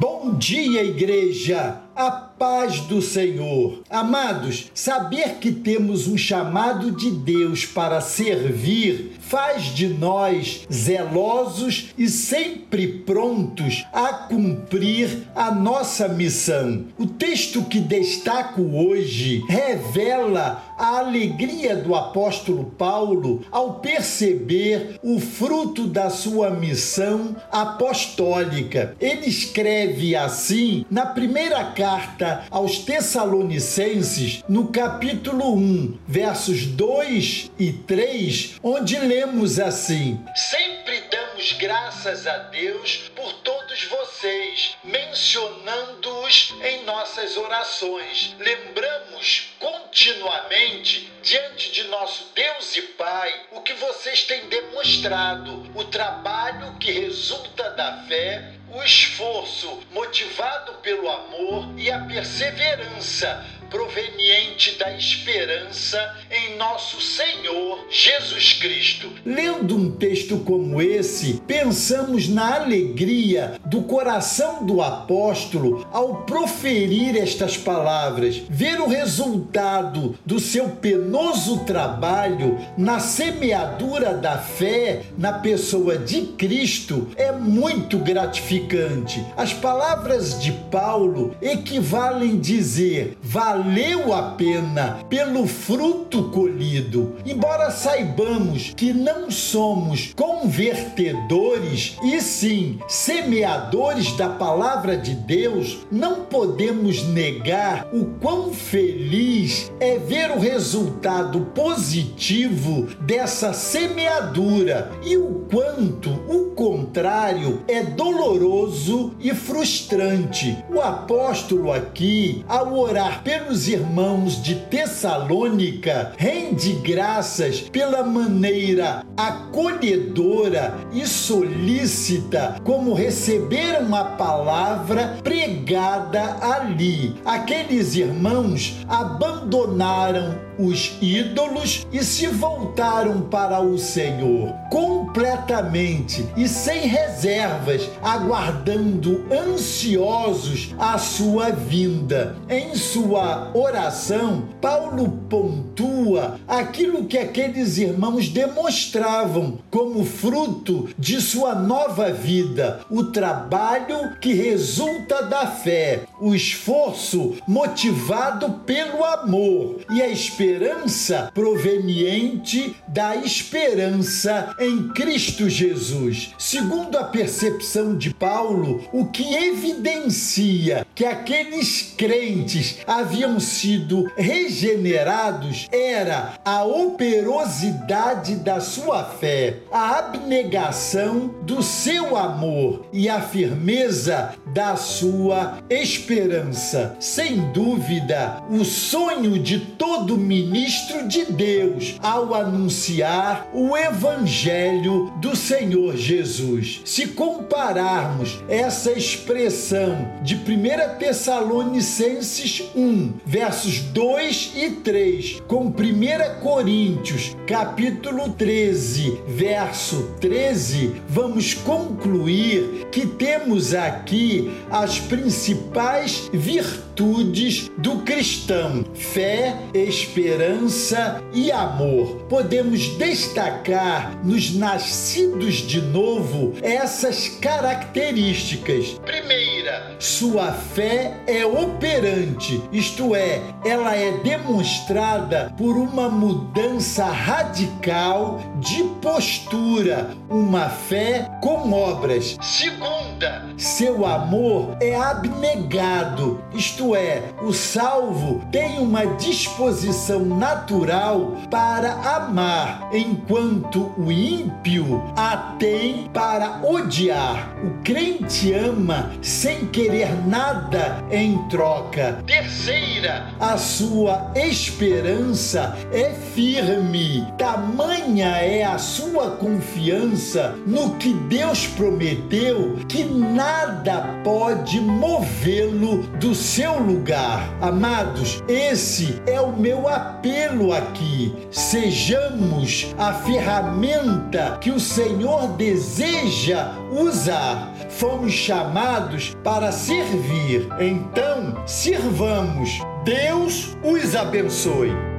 Bom dia, igreja! A paz do Senhor. Amados, saber que temos um chamado de Deus para servir faz de nós zelosos e sempre prontos a cumprir a nossa missão. O texto que destaco hoje revela a alegria do apóstolo Paulo ao perceber o fruto da sua missão apostólica. Ele escreve assim na primeira carta aos Tessalonicenses, no capítulo 1, versos 2 e 3, onde lemos assim: Sempre damos graças a Deus por todos vocês, mencionando-os em nossas orações. Lembramos continuamente diante de nosso Deus e Pai o que vocês têm demonstrado, o trabalho que resulta da fé o esforço motivado pelo amor e a perseverança proveniente da esperança em nosso Senhor Jesus Cristo. Lendo um texto como esse, pensamos na alegria do coração do apóstolo ao proferir estas palavras, ver o resultado do seu penoso trabalho na semeadura da fé na pessoa de Cristo é muito gratificante. As palavras de Paulo equivalem dizer: valeu valeu a pena pelo fruto colhido. Embora saibamos que não somos convertedores e sim semeadores da palavra de Deus, não podemos negar o quão feliz é ver o resultado positivo dessa semeadura e o quanto o contrário é doloroso e frustrante. O apóstolo aqui, ao orar pelos os irmãos de Tessalônica, rende graças pela maneira acolhedora e solícita como receberam a palavra pregada ali. Aqueles irmãos abandonaram os ídolos e se voltaram para o Senhor completamente e sem reservas, aguardando ansiosos a sua vinda. Em sua oração, Paulo pontua aquilo que aqueles irmãos demonstravam como fruto de sua nova vida, o trabalho que resulta da fé, o esforço motivado pelo amor e a esperança esperança proveniente da esperança em Cristo Jesus. Segundo a percepção de Paulo, o que evidencia que aqueles crentes haviam sido regenerados era a operosidade da sua fé, a abnegação do seu amor e a firmeza da sua esperança. Sem dúvida, o sonho de todo ministro de Deus ao anunciar o Evangelho do Senhor Jesus. Se compararmos essa expressão de 1 Tessalonicenses 1, versos 2 e 3, com 1 Coríntios, capítulo 13, verso 13, vamos concluir que temos aqui as principais virtudes do cristão: fé, esperança, e amor. Podemos destacar nos nascidos de novo essas características. Primeira, sua fé é operante, isto é, ela é demonstrada por uma mudança radical de postura, uma fé com obras. Segunda, seu amor é abnegado, isto é, o salvo tem uma disposição natural para amar, enquanto o ímpio a tem para odiar. O crente ama sem querer nada em troca. Terceira, a sua esperança é firme. Tamanha é a sua confiança no que Deus prometeu que nada nada pode movê-lo do seu lugar. Amados, esse é o meu apelo aqui. Sejamos a ferramenta que o Senhor deseja usar. Fomos chamados para servir. Então, sirvamos. Deus os abençoe.